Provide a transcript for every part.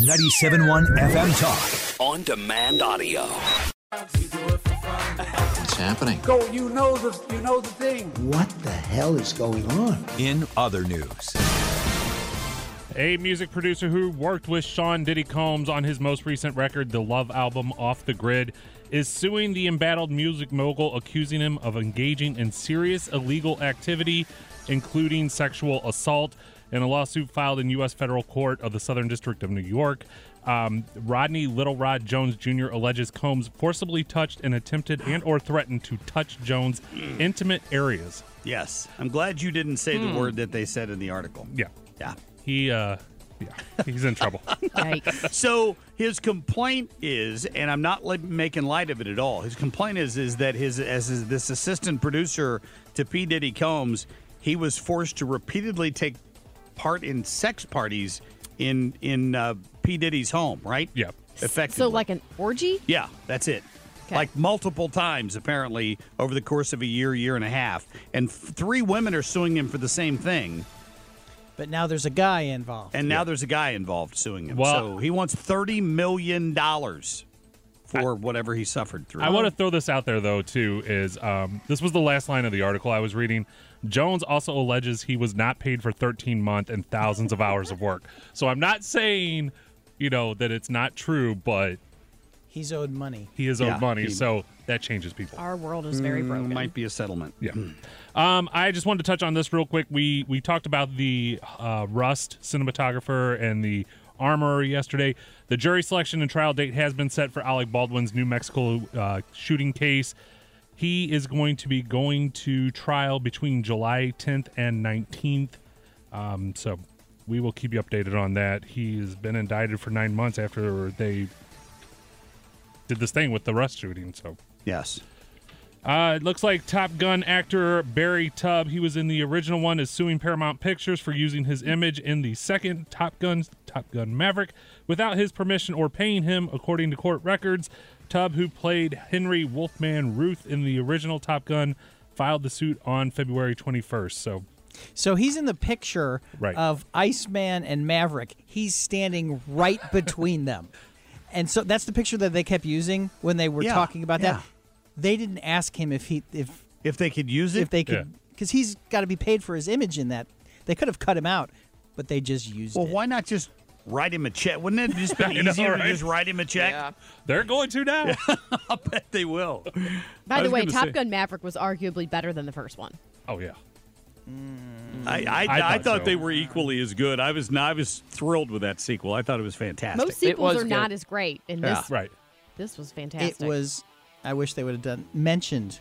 97.1 FM Talk. On demand audio. What's happening? Go, you know the you know the thing. What the hell is going on? In other news. A music producer who worked with Sean Diddy Combs on his most recent record, the Love album Off the Grid, is suing the embattled music mogul, accusing him of engaging in serious illegal activity, including sexual assault. In a lawsuit filed in U.S. federal court of the Southern District of New York, um, Rodney Little Rod Jones Jr. alleges Combs forcibly touched and attempted and/or threatened to touch Jones' intimate areas. Yes. I'm glad you didn't say the word that they said in the article. Yeah, Yeah. He, uh, yeah, he's in trouble. So his complaint is, and I'm not li- making light of it at all. His complaint is is that his as his, this assistant producer to P Diddy Combs, he was forced to repeatedly take part in sex parties in in uh, P Diddy's home. Right? Yeah. Effectively. So, like an orgy? Yeah, that's it. Okay. Like multiple times, apparently, over the course of a year, year and a half. And f- three women are suing him for the same thing. But now there's a guy involved. And now there's a guy involved suing him. Well- so he wants $30 million for whatever he suffered through. I want to throw this out there though too is um, this was the last line of the article I was reading. Jones also alleges he was not paid for 13 months and thousands of hours of work. So I'm not saying, you know, that it's not true, but He's owed money. he is owed Yeah, money, he- so that changes people. Our world is very broken. Might be a settlement. Yeah. Um, I just wanted to touch on this real quick. We we talked about the uh, Rust cinematographer and the armorer yesterday. The jury selection and trial date has been set for Alec Baldwin's New Mexico uh, shooting case. He is going to be going to trial between July 10th and 19th. Um, so we will keep you updated on that. He has been indicted for nine months after they did this thing with the Rust shooting. So. Yes. Uh, it looks like Top Gun actor Barry Tubb, he was in the original one, is suing Paramount Pictures for using his image in the second Top Gun, Top Gun Maverick, without his permission or paying him, according to court records. Tubb, who played Henry Wolfman Ruth in the original Top Gun, filed the suit on February 21st. So, So he's in the picture Right. of Iceman and Maverick. He's standing right between them. And so that's the picture that they kept using when they were Yeah, talking about yeah. that. They didn't ask him if he if If they could use it, if they could because he's got to be paid for his image in that. They could have cut him out, but they just used well, it. why not just write him a check? Wouldn't it just been I know, easier right? to just write him a check? Yeah. they're going to now. I bet they will. By the way, Top say- Gun Maverick was arguably better than the first one. oh, yeah. I, I, I I, thought thought so. they were equally as good. I was I was thrilled with that sequel. I thought it was fantastic. Most sequels was are not as great, and Yeah. this Right. this was fantastic. it was. I wish they would have done mentioned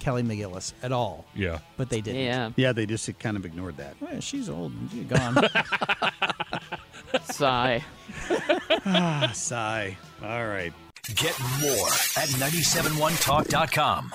Kelly McGillis at all, Yeah. but they didn't. Yeah. yeah, they just kind of ignored that. Well, she's old and she's gone. Sigh. ah, Sigh. All right. Get more at 971talk.com.